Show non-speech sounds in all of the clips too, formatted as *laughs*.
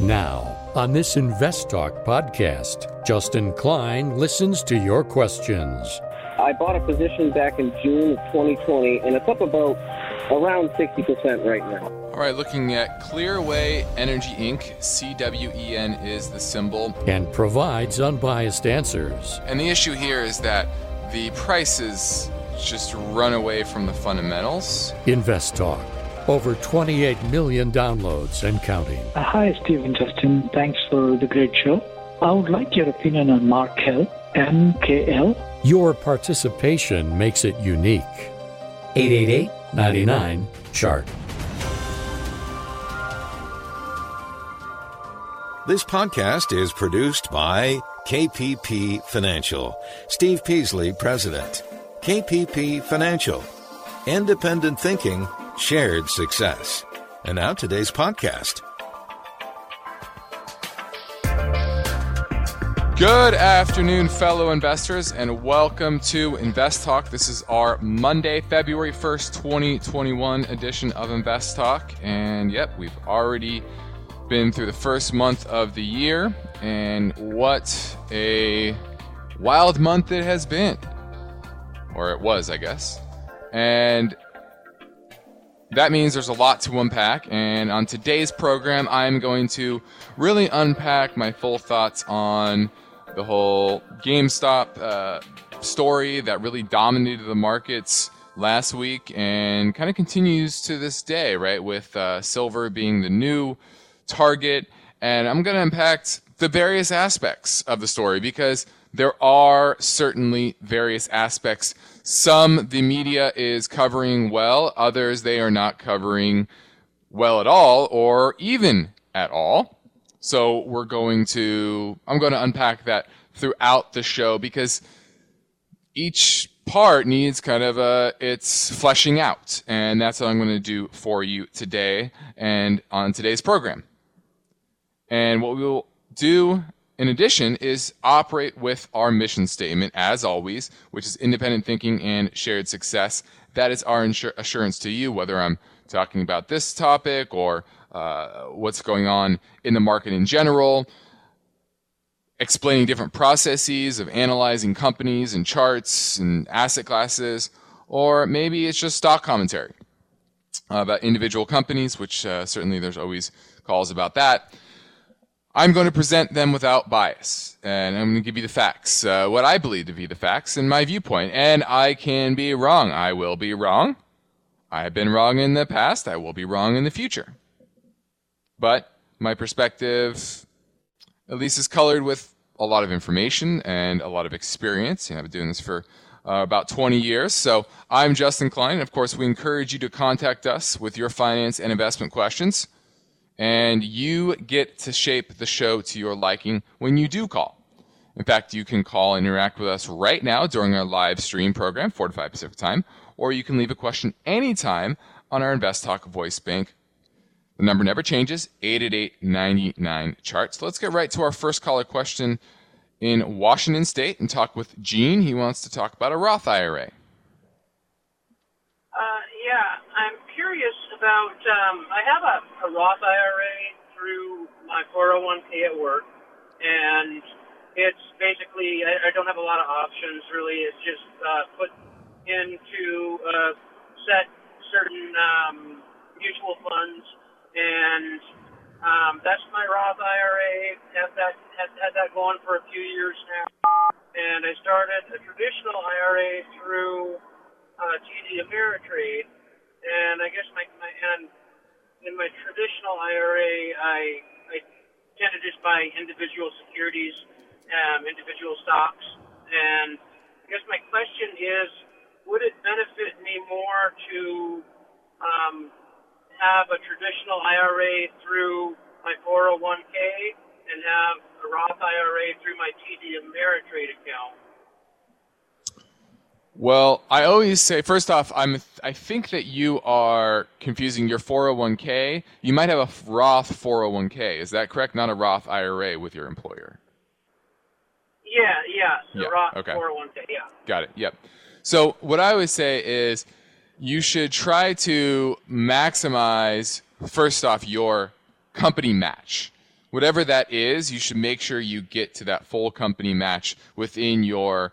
Now, on this Invest Talk podcast, Justin Klein listens to your questions. I bought a position back in June of 2020, and it's up about around 60% right now. All right, looking at Clearway Energy Inc., CWEN is the symbol. And provides unbiased answers. And the issue here is that the prices just run away from the fundamentals. Invest Talk. Over 28 million downloads and counting. Uh, hi, Stephen Justin. Thanks for the great show. I would like your opinion on Markel, MKL. Your participation makes it unique. 888 99 Chart. This podcast is produced by KPP Financial. Steve Peasley, President. KPP Financial. Independent thinking, shared success. And now today's podcast. Good afternoon, fellow investors, and welcome to Invest Talk. This is our Monday, February 1st, 2021 edition of Invest Talk. And yep, we've already been through the first month of the year, and what a wild month it has been. Or it was, I guess. And that means there's a lot to unpack. And on today's program, I'm going to really unpack my full thoughts on the whole GameStop uh, story that really dominated the markets last week and kind of continues to this day, right? With uh, silver being the new target. And I'm going to unpack the various aspects of the story because there are certainly various aspects. Some the media is covering well, others they are not covering well at all or even at all. So we're going to, I'm going to unpack that throughout the show because each part needs kind of a, it's fleshing out. And that's what I'm going to do for you today and on today's program. And what we will do in addition is operate with our mission statement as always, which is independent thinking and shared success. That is our insur- assurance to you, whether I'm talking about this topic or uh, what's going on in the market in general, explaining different processes of analyzing companies and charts and asset classes, or maybe it's just stock commentary about individual companies, which uh, certainly there's always calls about that. I'm going to present them without bias, and I'm going to give you the facts, uh, what I believe to be the facts and my viewpoint. And I can be wrong. I will be wrong. I have been wrong in the past. I will be wrong in the future. But my perspective, at least, is colored with a lot of information and a lot of experience. You know, I've been doing this for uh, about 20 years. So I'm Justin Klein. Of course, we encourage you to contact us with your finance and investment questions and you get to shape the show to your liking when you do call. In fact, you can call and interact with us right now during our live stream program, 4 to 5 Pacific time, or you can leave a question anytime on our Invest Talk voice bank. The number never changes, 888 charts. Let's get right to our first caller question in Washington State and talk with Gene. He wants to talk about a Roth IRA. Uh, yeah, I'm curious about. Um, I have a, a Roth IRA through my 401k at work, and it's basically I, I don't have a lot of options really. It's just uh, put into uh, set certain um, mutual funds, and um, that's my Roth IRA. Had that had, had that going for a few years now, and I started a traditional IRA through uh, TD Ameritrade and I guess my, my and in my traditional IRA, I I tend to just buy individual securities, um, individual stocks, and I guess my question is, would it benefit me more to um, have a traditional IRA through my 401k and have a Roth IRA through my TD Ameritrade account? Well, I always say first off, I'm I think that you are confusing your 401k. You might have a Roth 401k. Is that correct? Not a Roth IRA with your employer. Yeah, yeah. The Yeah, Roth okay. 401k, yeah. Got it. Yep. So what I always say is you should try to maximize first off your company match, whatever that is, you should make sure you get to that full company match within your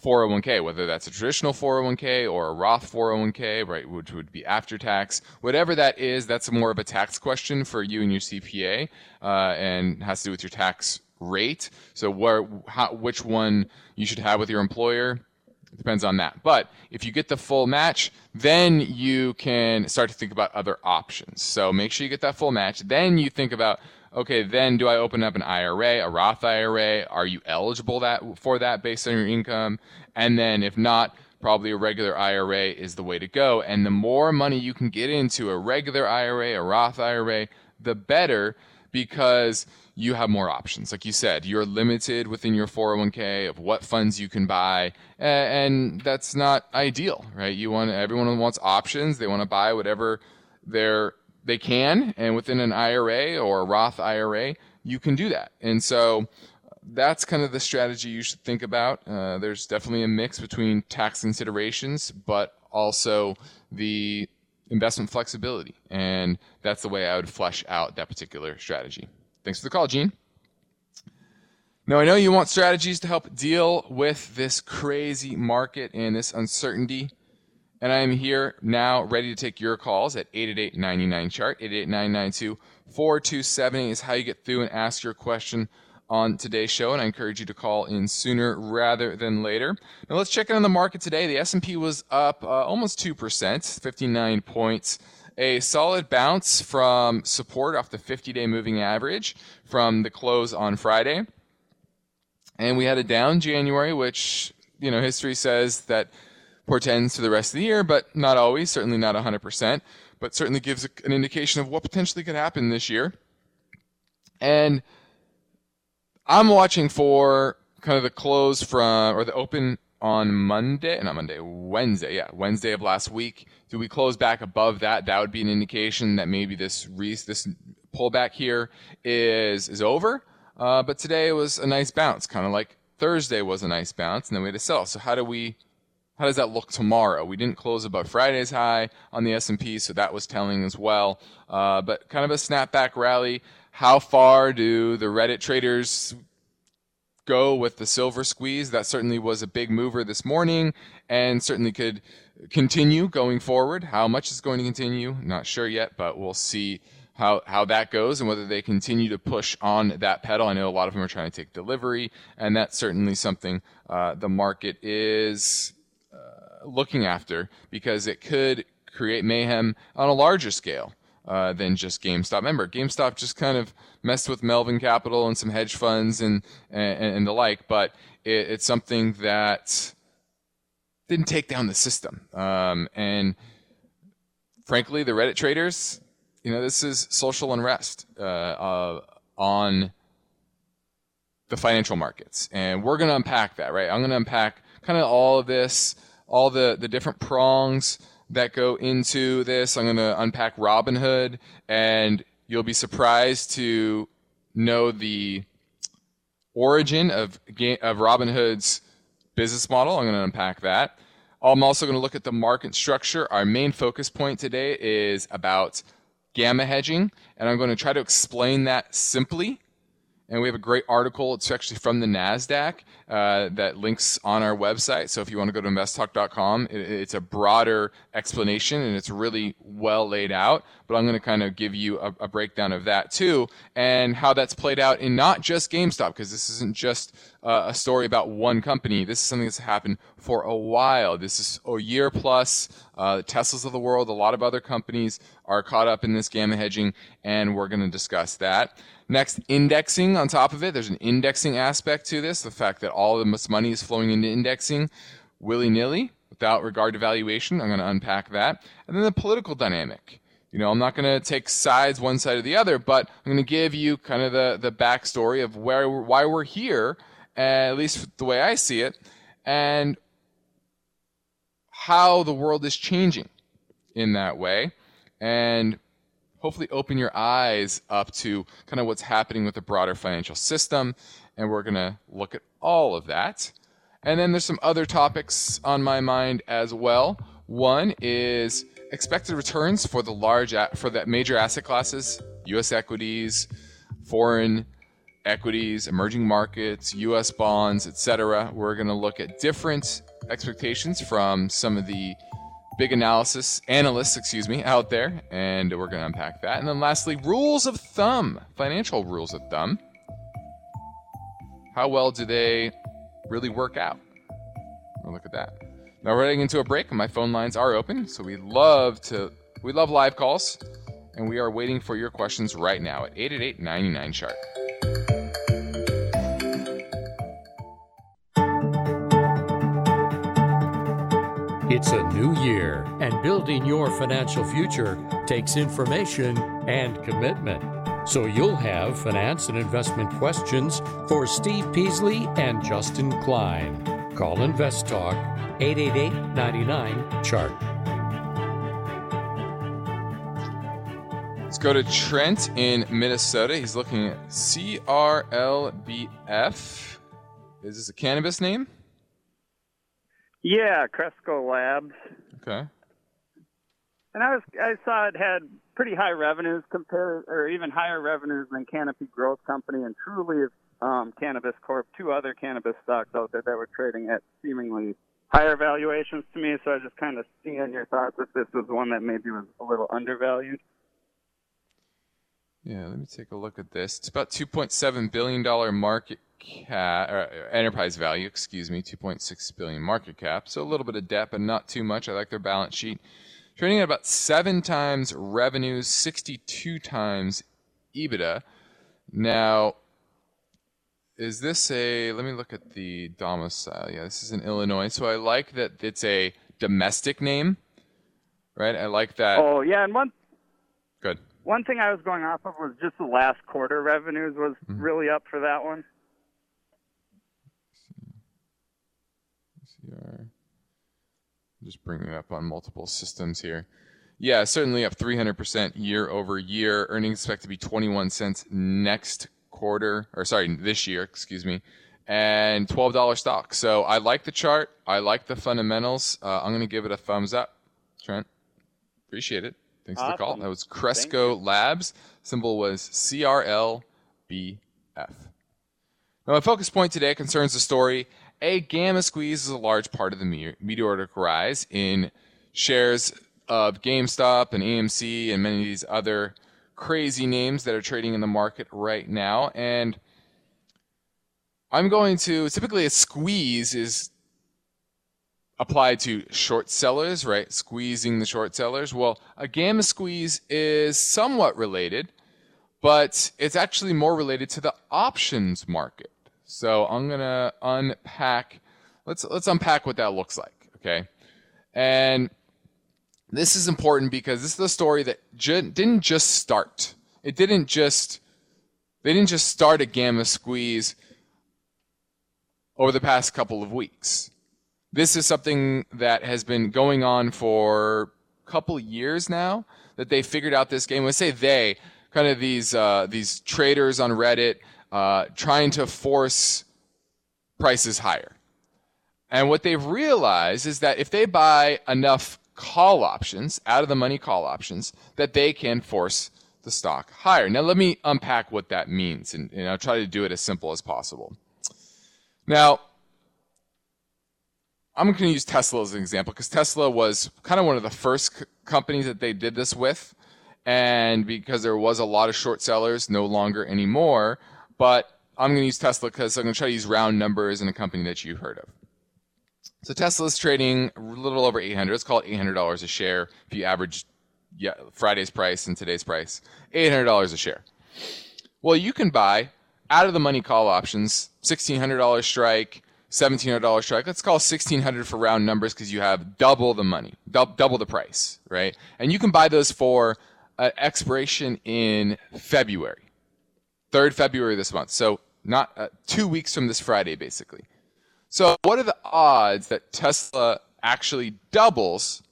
401k, whether that's a traditional 401k or a Roth 401k, right, which would be after tax. Whatever that is, that's more of a tax question for you and your CPA, uh, and has to do with your tax rate. So where, how, which one you should have with your employer depends on that. But if you get the full match, then you can start to think about other options. So make sure you get that full match. Then you think about okay, then do I open up an IRA, a Roth IRA? Are you eligible that for that based on your income? And then if not, probably a regular IRA is the way to go. And the more money you can get into a regular IRA, a Roth IRA, the better because you have more options. Like you said, you're limited within your 401k of what funds you can buy, and that's not ideal, right? You want everyone wants options. They want to buy whatever they're they can, and within an IRA or a Roth IRA, you can do that. And so that's kind of the strategy you should think about. Uh, there's definitely a mix between tax considerations, but also the investment flexibility. And that's the way I would flesh out that particular strategy. Thanks for the call, Gene. Now, I know you want strategies to help deal with this crazy market and this uncertainty. And I am here now ready to take your calls at 888-99-CHART. 888-992-4270 is how you get through and ask your question on today's show, and I encourage you to call in sooner rather than later. Now let's check in on the market today. The S&P was up uh, almost 2%, 59 points. A solid bounce from support off the 50-day moving average from the close on Friday. And we had a down January, which, you know, history says that portends for the rest of the year, but not always, certainly not 100%, but certainly gives an indication of what potentially could happen this year. And I'm watching for kind of the close from, or the open on Monday, not Monday, Wednesday, yeah, Wednesday of last week. Do we close back above that? That would be an indication that maybe this this pullback here is is over. Uh, but today was a nice bounce, kind of like Thursday was a nice bounce, and then we had to sell. So how do we how does that look tomorrow? We didn't close above Friday's high on the S&P, so that was telling as well. Uh, but kind of a snapback rally. How far do the Reddit traders go with the silver squeeze? That certainly was a big mover this morning, and certainly could continue going forward. How much is going to continue? Not sure yet, but we'll see how, how that goes and whether they continue to push on that pedal. I know a lot of them are trying to take delivery, and that's certainly something uh, the market is looking after because it could create mayhem on a larger scale uh, than just GameStop. Remember, GameStop just kind of messed with Melvin Capital and some hedge funds and and, and the like, but it, it's something that didn't take down the system. Um, and frankly, the Reddit traders, you know, this is social unrest uh, uh, on the financial markets, and we're going to unpack that, right? I'm going to unpack kind of all of this all the, the different prongs that go into this. I'm going to unpack Robinhood, and you'll be surprised to know the origin of, of Robinhood's business model. I'm going to unpack that. I'm also going to look at the market structure. Our main focus point today is about gamma hedging, and I'm going to try to explain that simply and we have a great article. It's actually from the NASDAQ uh, that links on our website. So if you want to go to investtalk.com, it, it's a broader explanation and it's really well laid out. But I'm going to kind of give you a, a breakdown of that too and how that's played out in not just GameStop, because this isn't just uh, a story about one company. This is something that's happened for a while. This is a year plus. Uh, Teslas of the world, a lot of other companies are caught up in this gamma hedging, and we're going to discuss that. Next, indexing on top of it. There's an indexing aspect to this. The fact that all this money is flowing into indexing willy nilly without regard to valuation. I'm going to unpack that. And then the political dynamic. You know, I'm not going to take sides one side or the other, but I'm going to give you kind of the, the backstory of where why we're here, eh, at least the way I see it, and how the world is changing in that way. And hopefully open your eyes up to kind of what's happening with the broader financial system. And we're going to look at all of that. And then there's some other topics on my mind as well. One is expected returns for the large for the major asset classes, U.S. equities, foreign equities, emerging markets, US bonds, etc. We're going to look at different expectations from some of the big analysis analysts, excuse me, out there, and we're going to unpack that. And then lastly, rules of thumb, financial rules of thumb. How well do they really work out? We'll look at that. Now we're heading into a break, my phone lines are open, so we love to we love live calls, and we are waiting for your questions right now at 888 chart. It's a new year, and building your financial future takes information and commitment. So you'll have finance and investment questions for Steve Peasley and Justin Klein. Call Invest Talk 888 99 Chart. Let's go to Trent in Minnesota. He's looking at CRLBF. Is this a cannabis name? Yeah, Cresco Labs. Okay. And I was I saw it had pretty high revenues compared, or even higher revenues than Canopy Growth Company and Trulieve um, Cannabis Corp. Two other cannabis stocks out there that were trading at seemingly higher valuations to me. So I was just kind of seeing your thoughts if this was one that maybe was a little undervalued. Yeah, let me take a look at this. It's about 2.7 billion dollar market cap, enterprise value, excuse me, 2.6 billion market cap. So a little bit of debt, but not too much. I like their balance sheet. Trading at about seven times revenues, 62 times EBITDA. Now, is this a? Let me look at the domicile. Yeah, this is in Illinois. So I like that it's a domestic name, right? I like that. Oh yeah, and one. Good. One thing I was going off of was just the last quarter revenues was mm-hmm. really up for that one. CR. Just bringing it up on multiple systems here. Yeah, certainly up 300% year over year. Earnings expect to be 21 cents next quarter, or sorry, this year, excuse me, and $12 stock. So I like the chart. I like the fundamentals. Uh, I'm going to give it a thumbs up. Trent, appreciate it. Thanks awesome. for the call. That was Cresco Labs. Symbol was CRLBF. Now, my focus point today concerns the story a gamma squeeze is a large part of the meteoric rise in shares of GameStop and AMC and many of these other crazy names that are trading in the market right now. And I'm going to typically a squeeze is applied to short sellers, right? Squeezing the short sellers. Well, a gamma squeeze is somewhat related, but it's actually more related to the options market. So I'm gonna unpack. Let's let's unpack what that looks like. Okay, and this is important because this is the story that ju- didn't just start. It didn't just they didn't just start a gamma squeeze over the past couple of weeks. This is something that has been going on for a couple years now. That they figured out this game. When say they, kind of these uh, these traders on Reddit uh, trying to force prices higher. And what they've realized is that if they buy enough call options, out of the money call options, that they can force the stock higher. Now, let me unpack what that means, and, and I'll try to do it as simple as possible. Now, I'm going to use Tesla as an example because Tesla was kind of one of the first c- companies that they did this with. And because there was a lot of short sellers, no longer anymore, but I'm going to use Tesla because I'm going to try to use round numbers in a company that you've heard of. So Tesla's trading a little over 800. Let's call it $800 a share if you average Friday's price and today's price. $800 a share. Well, you can buy out of the money call options, $1,600 strike, $1,700 strike. Let's call 1,600 for round numbers because you have double the money, double the price, right? And you can buy those for an expiration in February. 3rd February this month. So not uh, two weeks from this Friday, basically. So what are the odds that Tesla actually doubles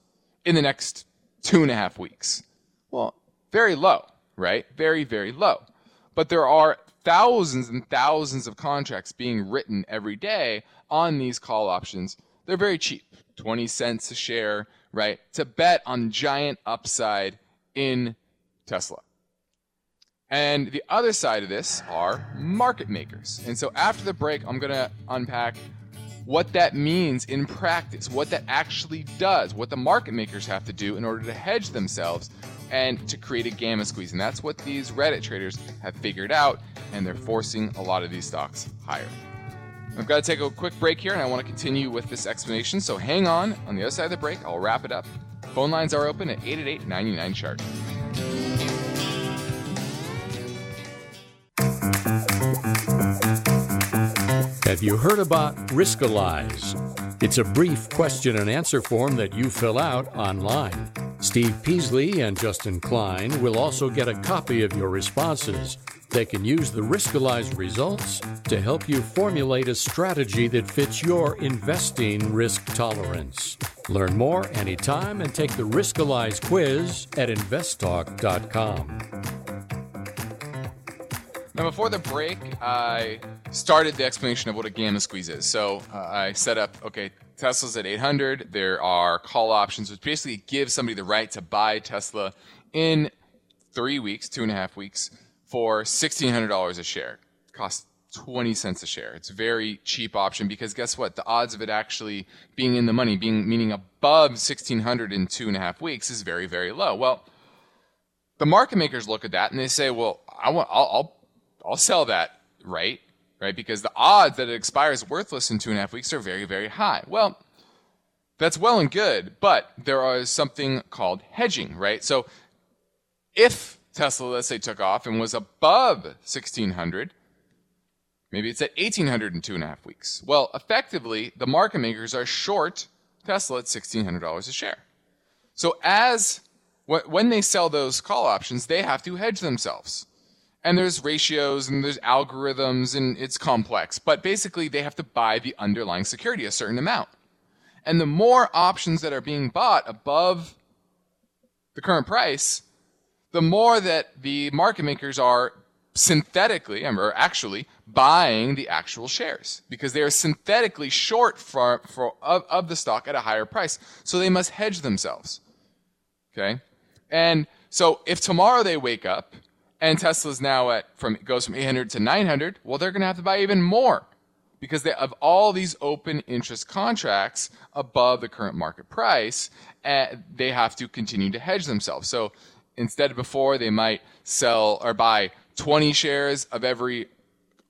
in the next two and a half weeks? Well, very low, right? Very, very low. But there are thousands and thousands of contracts being written every day on these call options. They're very cheap, 20 cents a share, right? To bet on giant upside in Tesla. And the other side of this are market makers. And so after the break, I'm going to unpack what that means in practice, what that actually does, what the market makers have to do in order to hedge themselves and to create a gamma squeeze. And that's what these Reddit traders have figured out, and they're forcing a lot of these stocks higher. I've got to take a quick break here, and I want to continue with this explanation. So hang on. On the other side of the break, I'll wrap it up. Phone lines are open at 888 99 chart. Have you heard about Riskalyze? It's a brief question and answer form that you fill out online. Steve Peasley and Justin Klein will also get a copy of your responses. They can use the Riskalyze results to help you formulate a strategy that fits your investing risk tolerance. Learn more anytime and take the Riskalyze quiz at investtalk.com. Now, before the break, I started the explanation of what a gamma squeeze is. So uh, I set up, okay, Tesla's at 800. There are call options, which basically give somebody the right to buy Tesla in three weeks, two and a half weeks, for $1,600 a share. It costs 20 cents a share. It's a very cheap option because guess what? The odds of it actually being in the money, being meaning above 1600 in two and a half weeks, is very, very low. Well, the market makers look at that and they say, well, I want, I'll, I'll I'll sell that, right? Right? Because the odds that it expires worthless in two and a half weeks are very, very high. Well, that's well and good, but there is something called hedging, right? So if Tesla, let's say, took off and was above 1600, maybe it's at 1800 in two and a half weeks. Well, effectively, the market makers are short Tesla at $1,600 a share. So as when they sell those call options, they have to hedge themselves and there's ratios and there's algorithms and it's complex. But basically, they have to buy the underlying security a certain amount. And the more options that are being bought above the current price, the more that the market makers are synthetically, or actually, buying the actual shares because they are synthetically short for, for of, of the stock at a higher price. So they must hedge themselves. Okay? And so if tomorrow they wake up and Tesla's now at from it goes from 800 to 900, well, they're going to have to buy even more because they have all these open interest contracts above the current market price, and they have to continue to hedge themselves. So instead of before, they might sell or buy 20 shares of every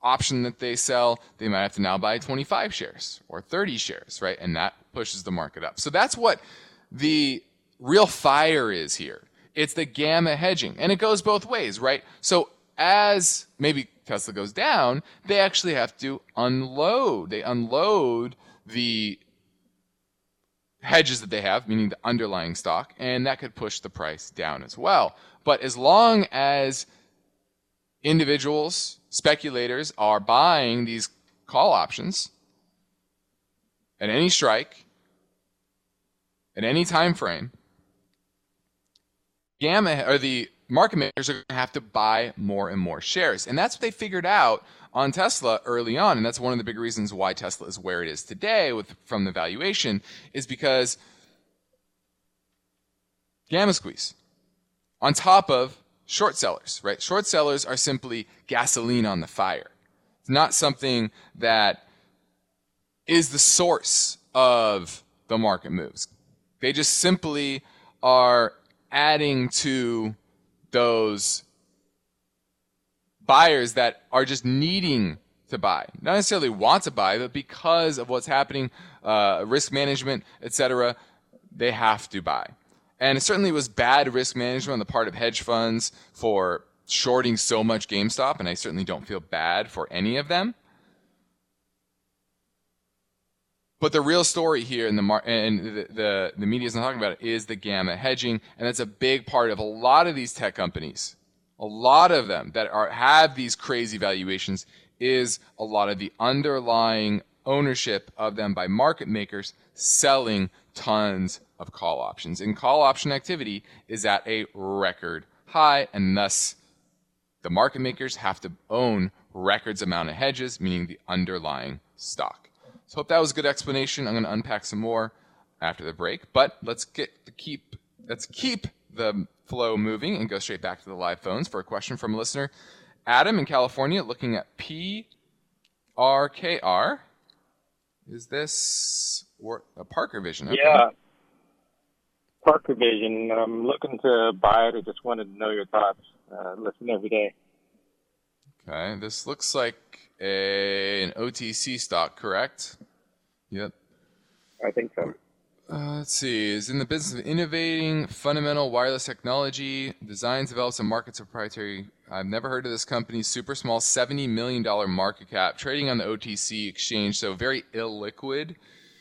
option that they sell, they might have to now buy 25 shares or 30 shares, right? And that pushes the market up. So that's what the real fire is here. It's the gamma hedging. And it goes both ways, right? So as maybe Tesla goes down, they actually have to unload. They unload the hedges that they have, meaning the underlying stock, and that could push the price down as well. But as long as individuals, speculators are buying these call options at any strike, at any time frame, gamma or the market makers are going to have to buy more and more shares. And that's what they figured out on Tesla early on. And that's one of the big reasons why Tesla is where it is today with from the valuation is because gamma squeeze on top of short sellers, right? Short sellers are simply gasoline on the fire. It's not something that is the source of the market moves. They just simply are adding to those buyers that are just needing to buy, not necessarily want to buy, but because of what's happening, uh, risk management, etc., they have to buy. And it certainly was bad risk management on the part of hedge funds for shorting so much GameStop, and I certainly don't feel bad for any of them. But the real story here, in the mar- and the, the the media is not talking about it, is the gamma hedging, and that's a big part of a lot of these tech companies. A lot of them that are have these crazy valuations is a lot of the underlying ownership of them by market makers selling tons of call options. And call option activity is at a record high, and thus the market makers have to own records amount of hedges, meaning the underlying stock. So hope that was a good explanation. I'm going to unpack some more after the break, but let's get to keep let's keep the flow moving and go straight back to the live phones for a question from a listener. Adam in California looking at PRKR. Is this or a ParkerVision? Okay. Yeah. Parker Vision. I'm looking to buy it. I just wanted to know your thoughts. Uh, listen every day. Okay. This looks like a, an OTC stock, correct? Yep. I think so. Uh, let's see. Is in the business of innovating fundamental wireless technology, designs, develops, and markets proprietary. I've never heard of this company. Super small, seventy million dollar market cap, trading on the OTC exchange, so very illiquid.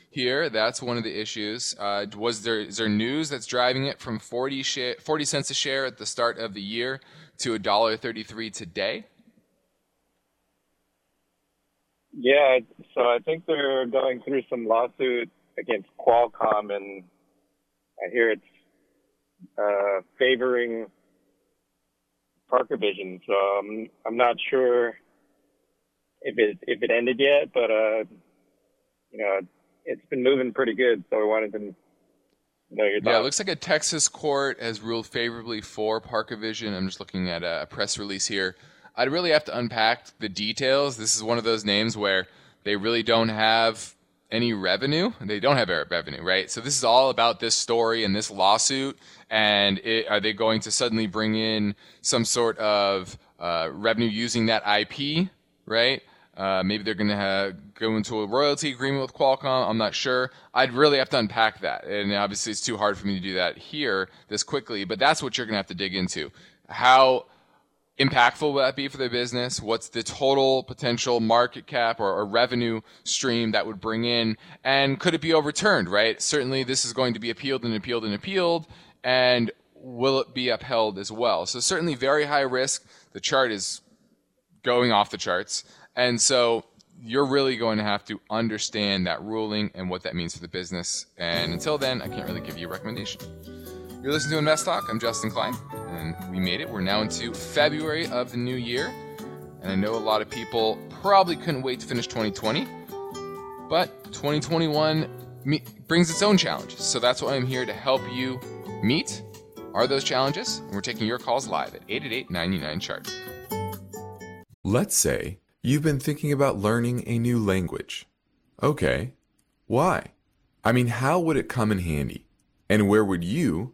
Here, that's one of the issues. Uh, was there is there news that's driving it from 40, sh- 40 cents a share at the start of the year to a dollar thirty three today? Yeah, so I think they're going through some lawsuit against Qualcomm, and I hear it's uh, favoring ParkerVision. So I'm I'm not sure if it if it ended yet, but uh, you know it's been moving pretty good. So I wanted to know your thoughts. Yeah, it looks like a Texas court has ruled favorably for ParkerVision. I'm just looking at a press release here. I'd really have to unpack the details. This is one of those names where they really don't have any revenue. They don't have revenue, right? So this is all about this story and this lawsuit. And it, are they going to suddenly bring in some sort of uh, revenue using that IP, right? Uh, maybe they're going to go into a royalty agreement with Qualcomm. I'm not sure. I'd really have to unpack that. And obviously, it's too hard for me to do that here this quickly, but that's what you're going to have to dig into. How impactful will that be for the business? What's the total potential market cap or, or, revenue stream that would bring in? And could it be overturned, right? Certainly, this is going to be appealed and appealed and appealed. And will it be upheld as well? So, certainly, very high risk. The chart is going off the charts. And so, you're really going to have to understand that ruling and what that means for the business. And until then, I can't really give you a recommendation. You're listening to Invest Talk. I'm Justin Klein, and we made it. We're now into February of the new year, and I know a lot of people probably couldn't wait to finish 2020, but 2021 brings its own challenges. So that's why I'm here to help you meet are those challenges. And we're taking your calls live at 888 99 chart. Let's say you've been thinking about learning a new language. Okay, why? I mean, how would it come in handy? And where would you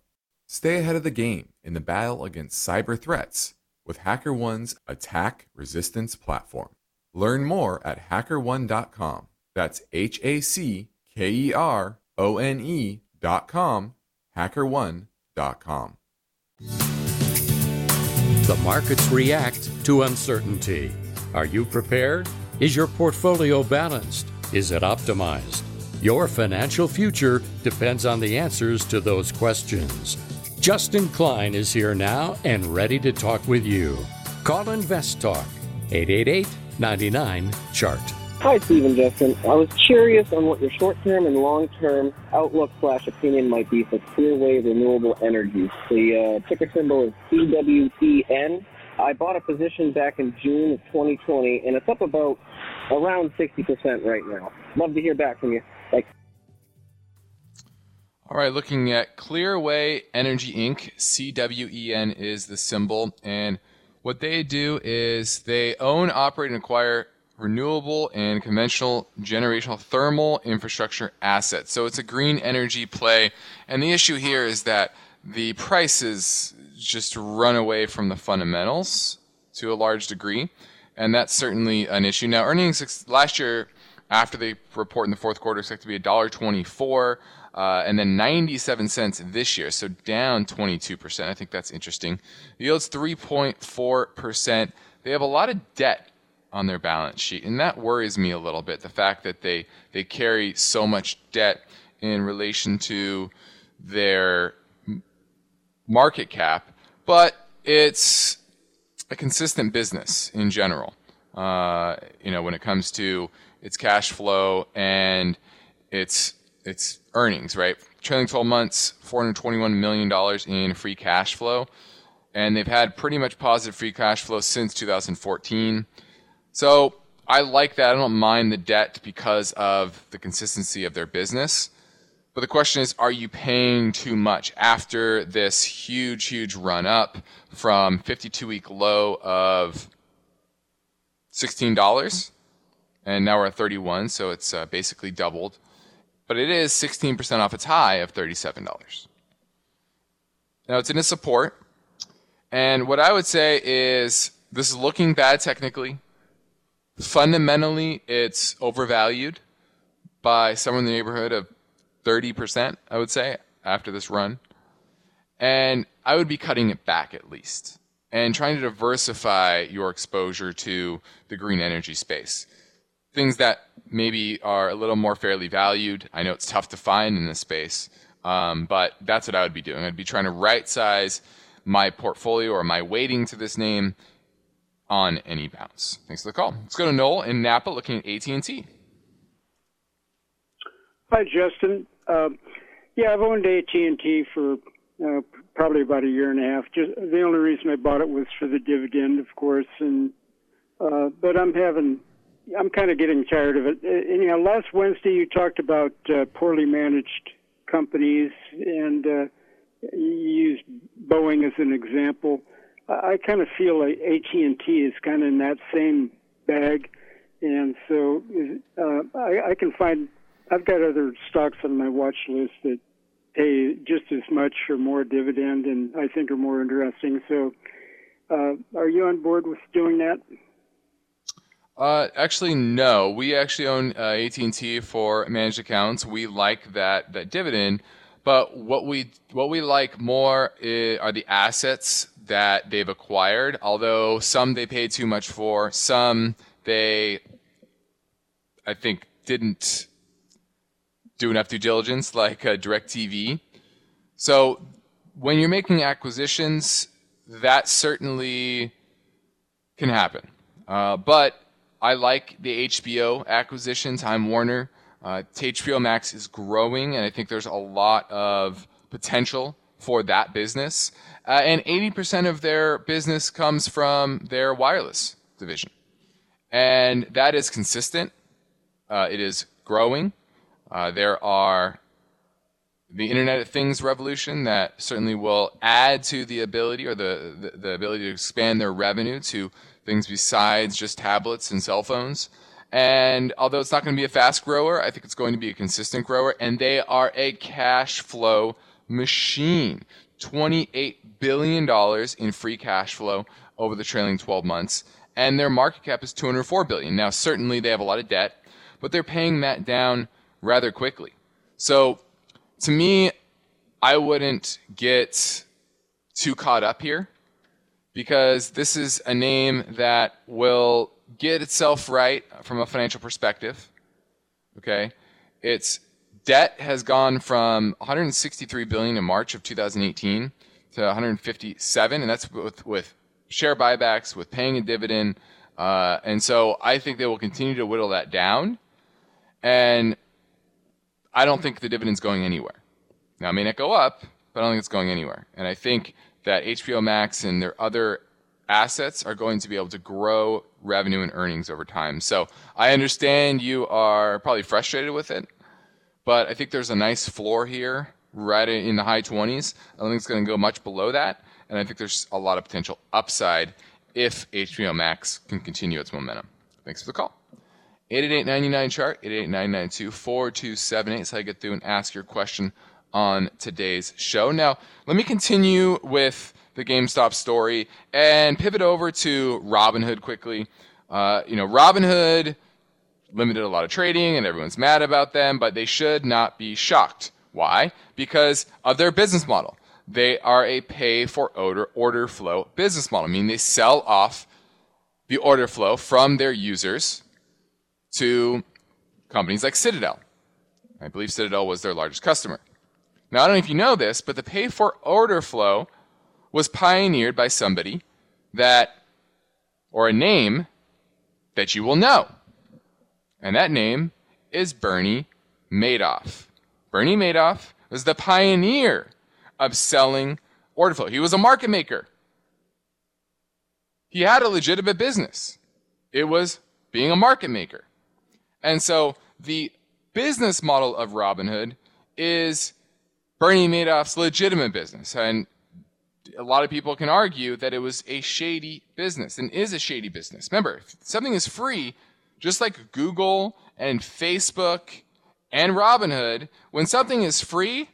stay ahead of the game in the battle against cyber threats with HackerOne's attack resistance platform. Learn more at hackerone.com. That's H A C K E R O N E.com, hackerone.com. The markets react to uncertainty. Are you prepared? Is your portfolio balanced? Is it optimized? Your financial future depends on the answers to those questions. Justin Klein is here now and ready to talk with you. Call Invest Talk 888 99 Chart. Hi, Steve Justin. I was curious on what your short-term and long-term outlook slash opinion might be for Clearway Renewable Energy. The uh, ticker symbol is CWEN. I bought a position back in June of 2020, and it's up about around 60% right now. Love to hear back from you. Thanks. All right, looking at Clearway Energy Inc., CWEN is the symbol, and what they do is they own, operate, and acquire renewable and conventional generational thermal infrastructure assets. So it's a green energy play. And the issue here is that the prices just run away from the fundamentals to a large degree. And that's certainly an issue. Now, earnings last year, after they report in the fourth quarter, expect to be $1.24. Uh, and then 97 cents this year, so down 22%. I think that's interesting. The yield's 3.4%. They have a lot of debt on their balance sheet. And that worries me a little bit. The fact that they, they carry so much debt in relation to their market cap, but it's a consistent business in general. Uh, you know, when it comes to its cash flow and its its earnings, right? Trailing 12 months, 421 million dollars in free cash flow, and they've had pretty much positive free cash flow since 2014. So I like that. I don't mind the debt because of the consistency of their business. But the question is, are you paying too much after this huge, huge run up from 52 week low of $16? And now we're at 31, so it's uh, basically doubled. But it is 16% off its high of $37. Now it's in a support. And what I would say is this is looking bad technically fundamentally it's overvalued by somewhere in the neighborhood of 30%, I would say, after this run. And I would be cutting it back at least and trying to diversify your exposure to the green energy space. Things that maybe are a little more fairly valued. I know it's tough to find in this space, um, but that's what I would be doing. I'd be trying to right size my portfolio or my weighting to this name on any bounce. Thanks for the call. Let's go to Noel in Napa looking at AT&T. Hi, Justin. Uh, yeah, I've owned AT&T for uh, probably about a year and a half. Just the only reason I bought it was for the dividend, of course, and uh, but I'm having, I'm kind of getting tired of it. Uh, and, you know, last Wednesday you talked about uh, poorly managed companies, and uh, you used Boeing as an example. I kind of feel like AT and T is kind of in that same bag, and so uh, I, I can find. I've got other stocks on my watch list that pay just as much or more dividend, and I think are more interesting. So, uh, are you on board with doing that? Uh, actually, no. We actually own uh, AT&T for managed accounts. We like that that dividend, but what we what we like more is, are the assets that they've acquired, although some they paid too much for, some they, I think, didn't do enough due diligence, like uh, DirecTV. So when you're making acquisitions, that certainly can happen. Uh, but I like the HBO acquisition, Time Warner. Uh, HBO Max is growing, and I think there's a lot of potential for that business. Uh, and 80% of their business comes from their wireless division. And that is consistent. Uh, it is growing. Uh, there are the Internet of Things revolution that certainly will add to the ability or the, the, the ability to expand their revenue to things besides just tablets and cell phones. And although it's not going to be a fast grower, I think it's going to be a consistent grower. And they are a cash flow machine. $28 billion in free cash flow over the trailing 12 months. And their market cap is 204 billion. Now, certainly they have a lot of debt, but they're paying that down rather quickly. So, to me, I wouldn't get too caught up here because this is a name that will get itself right from a financial perspective. Okay? Its debt has gone from 163 billion in March of 2018 to 157 and that's with, with share buybacks, with paying a dividend. Uh, and so I think they will continue to whittle that down. And I don't think the dividend's going anywhere. Now, it may not go up, but I don't think it's going anywhere. And I think that HBO Max and their other assets are going to be able to grow revenue and earnings over time. So I understand you are probably frustrated with it, but I think there's a nice floor here right in the high 20s. I don't think it's going to go much below that, and I think there's a lot of potential upside if HBO Max can continue its momentum. Thanks for the call. 888 chart 888 4278 is how you get through and ask your question on today's show. Now, let me continue with the GameStop story and pivot over to Robinhood quickly. Uh, you know, Robinhood limited a lot of trading and everyone's mad about them, but they should not be shocked. Why? Because of their business model. They are a pay for order, order flow business model, I mean, they sell off the order flow from their users to companies like Citadel. I believe Citadel was their largest customer. Now, I don't know if you know this, but the pay for order flow was pioneered by somebody that, or a name that you will know. And that name is Bernie Madoff. Bernie Madoff was the pioneer of selling order flow. He was a market maker. He had a legitimate business. It was being a market maker. And so the business model of Robinhood is Bernie Madoff's legitimate business. And a lot of people can argue that it was a shady business and is a shady business. Remember, if something is free, just like Google and Facebook and Robinhood, when something is free,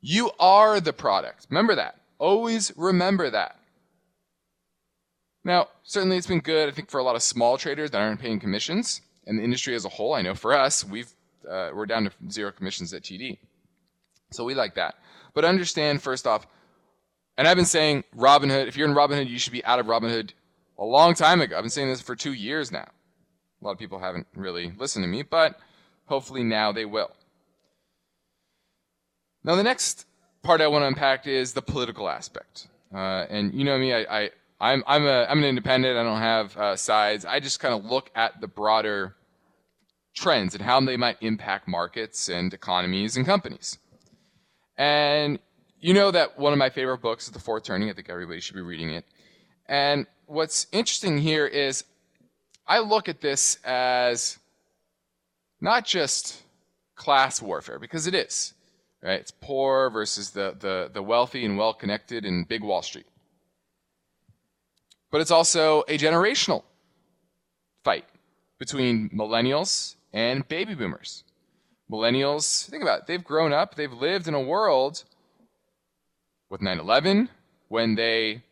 you are the product. Remember that. Always remember that. Now, certainly it's been good, I think, for a lot of small traders that aren't paying commissions, and the industry as a whole. I know for us, we've uh, we're down to zero commissions at TD. So we like that. But understand first off, and I've been saying Robinhood, if you're in Robinhood, you should be out of Robinhood a long time ago. I've been saying this for two years now. A lot of people haven't really listened to me, but hopefully now they will. Now, the next part I want to unpack is the political aspect. Uh, and you know me, I, I, I'm, I'm, a, I'm an independent. I don't have uh, sides. I just kind of look at the broader trends and how they might impact markets and economies and companies. And you know that one of my favorite books is The Fourth Turning. I think everybody should be reading it. And what's interesting here is I look at this as not just class warfare, because it is. Right? It's poor versus the, the, the wealthy and well connected in big Wall Street. But it's also a generational fight between millennials and baby boomers. Millennials, think about it, they've grown up, they've lived in a world with 9 11 when they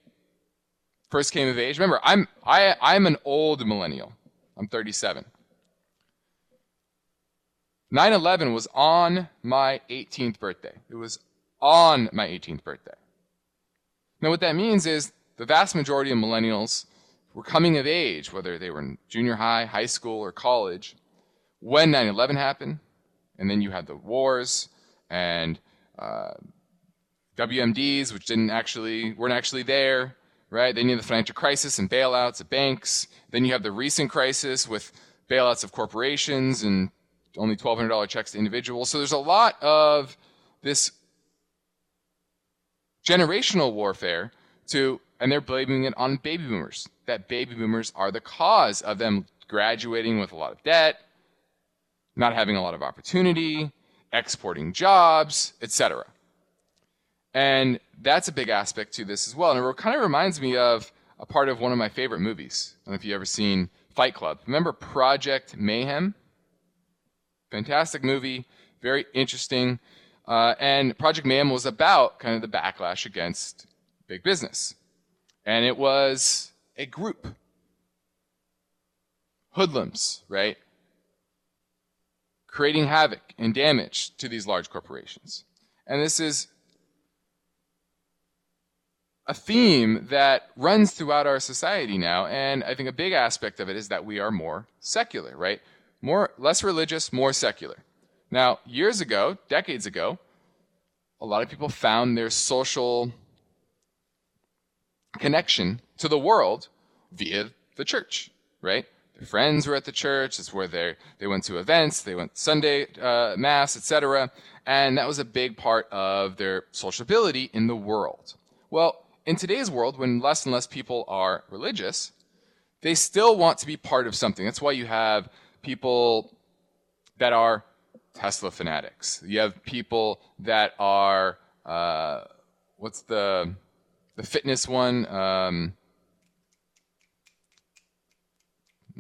first came of age. Remember, I'm, I, I'm an old millennial, I'm 37. 9 11 was on my 18th birthday. It was on my 18th birthday. Now, what that means is the vast majority of millennials were coming of age, whether they were in junior high, high school, or college, when 9 11 happened, and then you had the wars and uh, WMDs, which didn't actually weren't actually there, right? Then you have the financial crisis and bailouts of banks. Then you have the recent crisis with bailouts of corporations and only $1,200 checks to individuals. So there's a lot of this generational warfare to, and they're blaming it on baby boomers. That baby boomers are the cause of them graduating with a lot of debt, not having a lot of opportunity, exporting jobs, etc. And that's a big aspect to this as well. And it kind of reminds me of a part of one of my favorite movies. I don't know if you've ever seen Fight Club. Remember Project Mayhem? Fantastic movie, very interesting. Uh, and Project Mayhem was about kind of the backlash against big business. And it was a group, hoodlums, right? Creating havoc and damage to these large corporations. And this is a theme that runs throughout our society now. And I think a big aspect of it is that we are more secular, right? More, less religious, more secular. Now, years ago, decades ago, a lot of people found their social connection to the world via the church, right? Friends were at the church. It's where they they went to events, they went Sunday uh, mass, etc. And that was a big part of their sociability in the world. Well, in today's world, when less and less people are religious, they still want to be part of something. That's why you have people that are Tesla fanatics. You have people that are uh, what's the the fitness one? Um,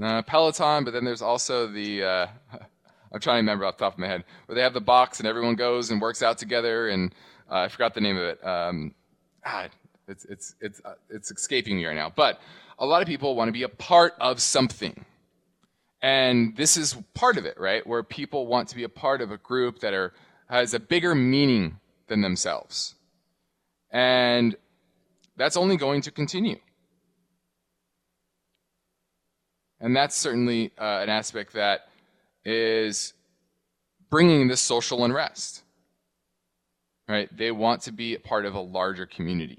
uh, Peloton, but then there's also the uh, *laughs* I'm trying to remember off the top of my head where they have the box and everyone goes and works out together and uh, I forgot the name of it. Um, ah, it's it's it's uh, it's escaping me right now. But a lot of people want to be a part of something. And this is part of it, right? Where people want to be a part of a group that are has a bigger meaning than themselves. And that's only going to continue. And that's certainly uh, an aspect that is bringing this social unrest. Right? They want to be a part of a larger community.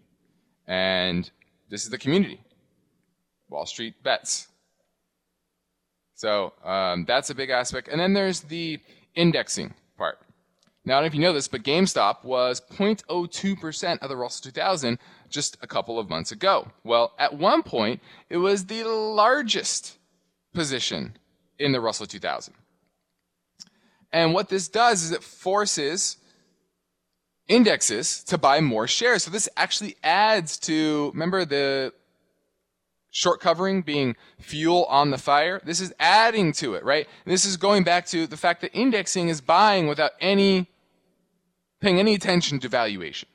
And this is the community. Wall Street bets. So um, that's a big aspect. And then there's the indexing part. Now, I don't know if you know this, but GameStop was 0.02% of the Russell 2000 just a couple of months ago. Well, at one point, it was the largest position in the Russell 2000. And what this does is it forces indexes to buy more shares. So this actually adds to, remember the short covering being fuel on the fire? This is adding to it, right? And this is going back to the fact that indexing is buying without any, paying any attention to valuation.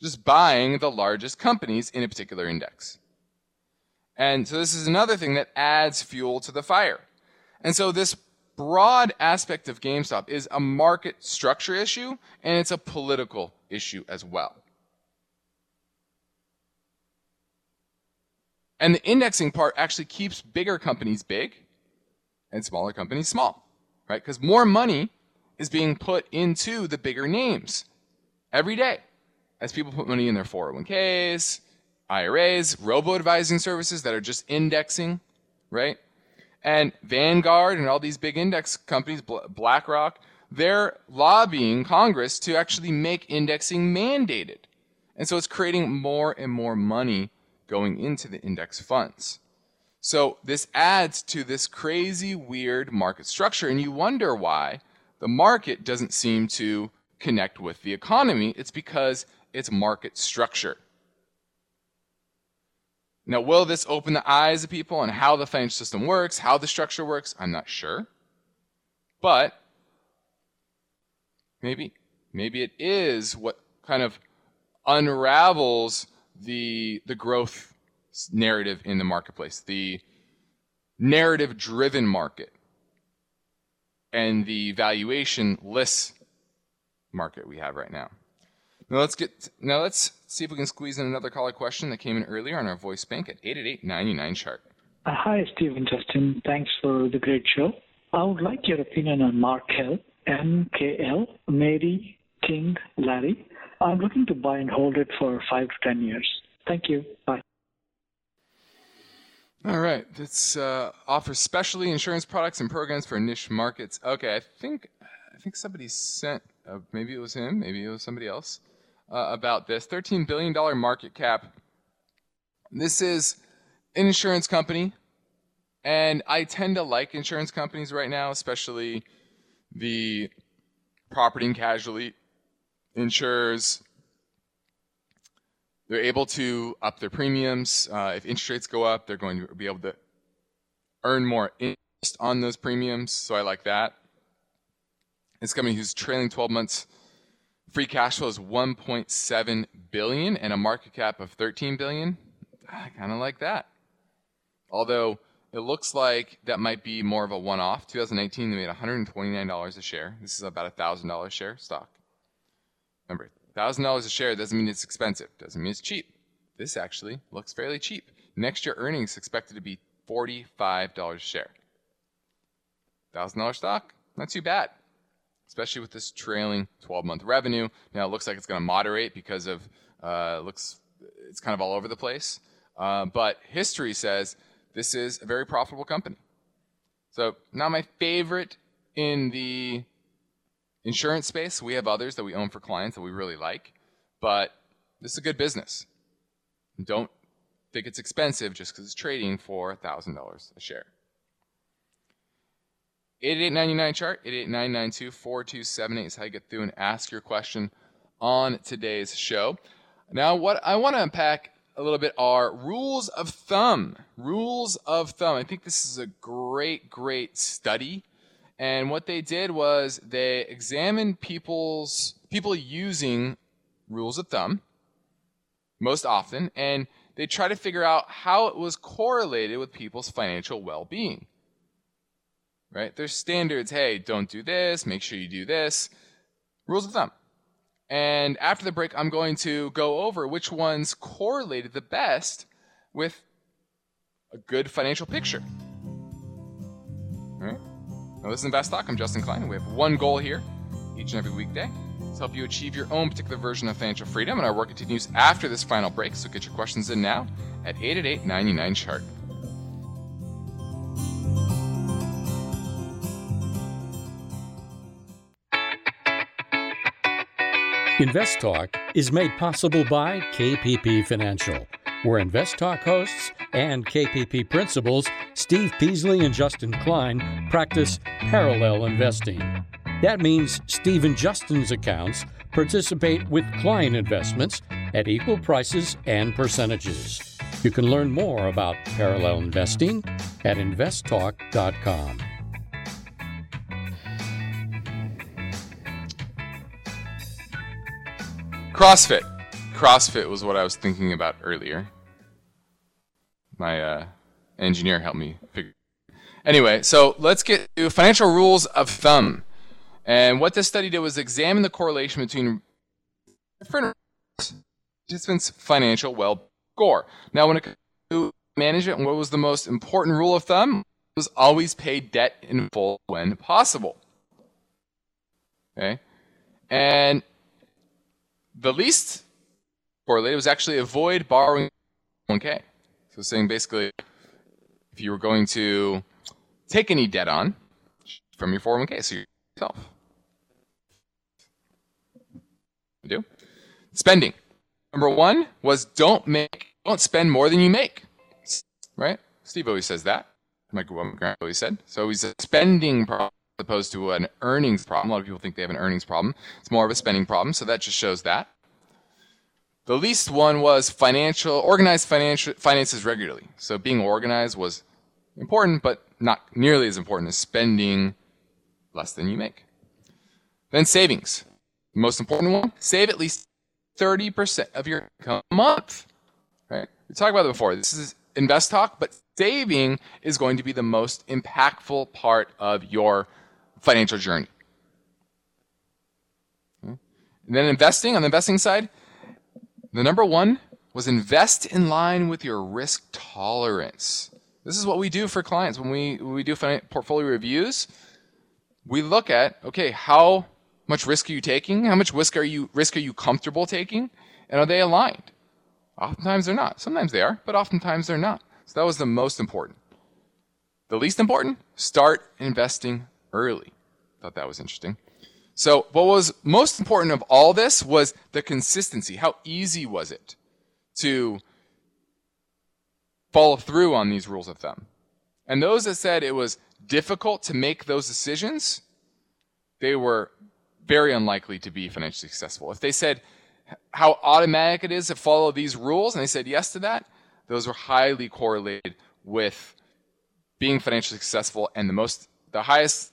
Just buying the largest companies in a particular index. And so this is another thing that adds fuel to the fire. And so this broad aspect of GameStop is a market structure issue and it's a political issue as well. And the indexing part actually keeps bigger companies big and smaller companies small, right? Because more money is being put into the bigger names every day as people put money in their 401ks, IRAs, robo advising services that are just indexing, right? And Vanguard and all these big index companies, BlackRock, they're lobbying Congress to actually make indexing mandated. And so it's creating more and more money going into the index funds. So this adds to this crazy, weird market structure. And you wonder why the market doesn't seem to connect with the economy. It's because it's market structure. Now, will this open the eyes of people on how the financial system works, how the structure works? I'm not sure. But maybe. Maybe it is what kind of unravels the, the growth narrative in the marketplace, the narrative driven market, and the valuation less market we have right now. Now let's get now let's see if we can squeeze in another caller question that came in earlier on our voice bank at 888-99 chart. Uh, hi, Stephen Justin. Thanks for the great show. I would like your opinion on Markel, MKL, Mary, King, Larry. I'm looking to buy and hold it for five to ten years. Thank you. Bye. All right. This uh, offers specialty insurance products and programs for niche markets. Okay, I think I think somebody sent. Uh, maybe it was him. Maybe it was somebody else uh, about this. Thirteen billion dollar market cap. This is an insurance company, and I tend to like insurance companies right now, especially the property and casualty insurers they're able to up their premiums. Uh, if interest rates go up, they're going to be able to earn more interest on those premiums. So I like that. This company who's trailing 12 months free cash flow is 1.7 billion and a market cap of 13 billion. Ah, I kind of like that. Although it looks like that might be more of a one-off. 2019 they made $129 a share. This is about a thousand dollar share stock. Remember, $1,000 a share doesn't mean it's expensive, doesn't mean it's cheap. This actually looks fairly cheap. Next year earnings expected to be $45 a share. $1,000 stock, not too bad, especially with this trailing 12 month revenue. Now it looks like it's going to moderate because of, uh, looks, it's kind of all over the place. Uh, but history says this is a very profitable company. So, not my favorite in the Insurance space, we have others that we own for clients that we really like, but this is a good business. Don't think it's expensive just because it's trading for $1,000 a share. 8899 chart, 8899924278 is how you get through and ask your question on today's show. Now, what I want to unpack a little bit are rules of thumb. Rules of thumb. I think this is a great, great study and what they did was they examined people's people using rules of thumb most often, and they try to figure out how it was correlated with people's financial well-being. Right? There's standards. Hey, don't do this. Make sure you do this. Rules of thumb. And after the break, I'm going to go over which ones correlated the best with a good financial picture. All right? Now, this is Invest Talk. I'm Justin Klein. We have one goal here each and every weekday to help you achieve your own particular version of financial freedom. And our work continues after this final break. So get your questions in now at 888 99 chart. Invest Talk is made possible by KPP Financial, where Invest Talk hosts and KPP principals Steve Peasley and Justin Klein practice parallel investing. That means Steve and Justin's accounts participate with client investments at equal prices and percentages. You can learn more about parallel investing at investtalk.com. CrossFit. CrossFit was what I was thinking about earlier. My uh, engineer helped me figure. Anyway, so let's get to financial rules of thumb. And what this study did was examine the correlation between different participants' financial well score. Now, when it comes to management, what was the most important rule of thumb? It was always pay debt in full when possible. Okay, and the least correlated was actually avoid borrowing 1K. So saying basically if you were going to take any debt on from your 401k, so yourself. You do. Spending. Number one was don't make, don't spend more than you make. Right? Steve always says that. My grandpa always said. So he's a spending problem opposed to an earnings problem. A lot of people think they have an earnings problem. It's more of a spending problem. So that just shows that. The least one was financial, organized financial finances regularly. So being organized was important, but not nearly as important as spending less than you make. Then savings. The most important one, save at least 30% of your income a month. Right? We talked about it before. This is invest talk, but saving is going to be the most impactful part of your financial journey. And then investing, on the investing side, the number one was invest in line with your risk tolerance. This is what we do for clients when we when we do portfolio reviews. We look at okay, how much risk are you taking? How much risk are you risk are you comfortable taking? And are they aligned? Oftentimes they're not. Sometimes they are, but oftentimes they're not. So that was the most important. The least important, start investing early. Thought that was interesting. So, what was most important of all this was the consistency. How easy was it to follow through on these rules of thumb? And those that said it was difficult to make those decisions, they were very unlikely to be financially successful. If they said how automatic it is to follow these rules and they said yes to that, those were highly correlated with being financially successful and the most the highest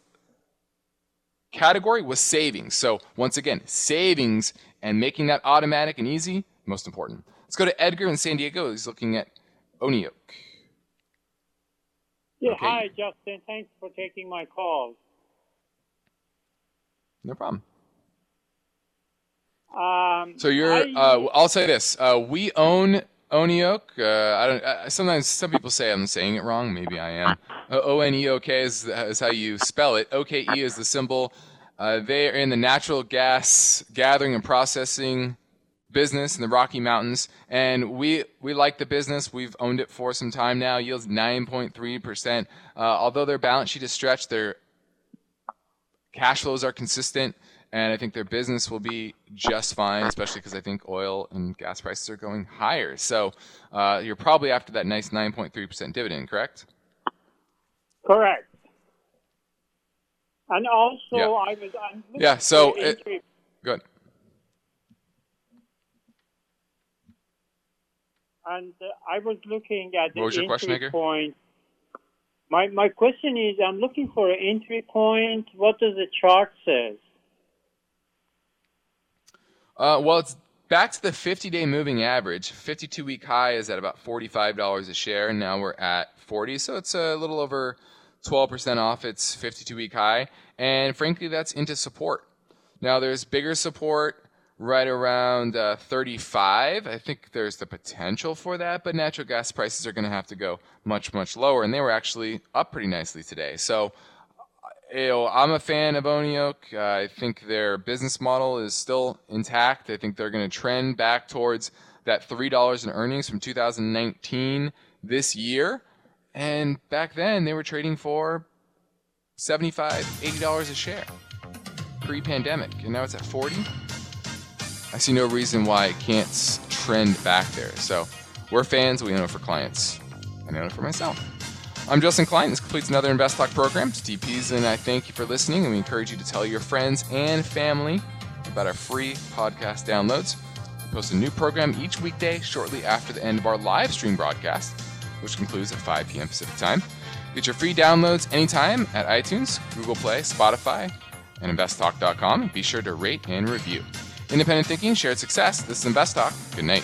category was savings. So once again, savings and making that automatic and easy, most important. Let's go to Edgar in San Diego. He's looking at Oneok. Yeah, okay. hi Justin. Thanks for taking my call. No problem. Um, so you're. I, uh, I'll say this: uh, we own Oneok. Uh, I don't. Uh, sometimes some people say I'm saying it wrong. Maybe I am. Uh, o N E O K is, is how you spell it. O K E is the symbol. Uh, they are in the natural gas gathering and processing business in the Rocky Mountains, and we we like the business. We've owned it for some time now. Yields 9.3 percent. Uh, although their balance sheet is stretched, their cash flows are consistent, and I think their business will be just fine. Especially because I think oil and gas prices are going higher. So uh, you're probably after that nice 9.3 percent dividend, correct? Correct. And also, yeah. I was. I'm yeah. So. It, good. and uh, I was looking at the what was your entry question, point. My my question is, I'm looking for an entry point. What does the chart says? Uh, well, it's back to the 50-day moving average. 52-week high is at about $45 a share, and now we're at 40, so it's a little over 12% off its 52-week high. And frankly, that's into support. Now, there's bigger support right around uh, 35. I think there's the potential for that, but natural gas prices are going to have to go much, much lower, and they were actually up pretty nicely today. So, I'm a fan of Oneok. Uh, I think their business model is still intact. I think they're going to trend back towards that $3 in earnings from 2019 this year. And back then, they were trading for $75, $80 a share pre pandemic, and now it's at 40 I see no reason why it can't trend back there. So we're fans, we own it for clients, and I own it for myself. I'm Justin Klein. This completes another Invest Talk program. Steve Peasley and I thank you for listening, and we encourage you to tell your friends and family about our free podcast downloads. We post a new program each weekday shortly after the end of our live stream broadcast, which concludes at 5 p.m. Pacific time. Get your free downloads anytime at iTunes, Google Play, Spotify, and investtalk.com. Be sure to rate and review. Independent thinking, shared success. This is Invest Talk. Good night.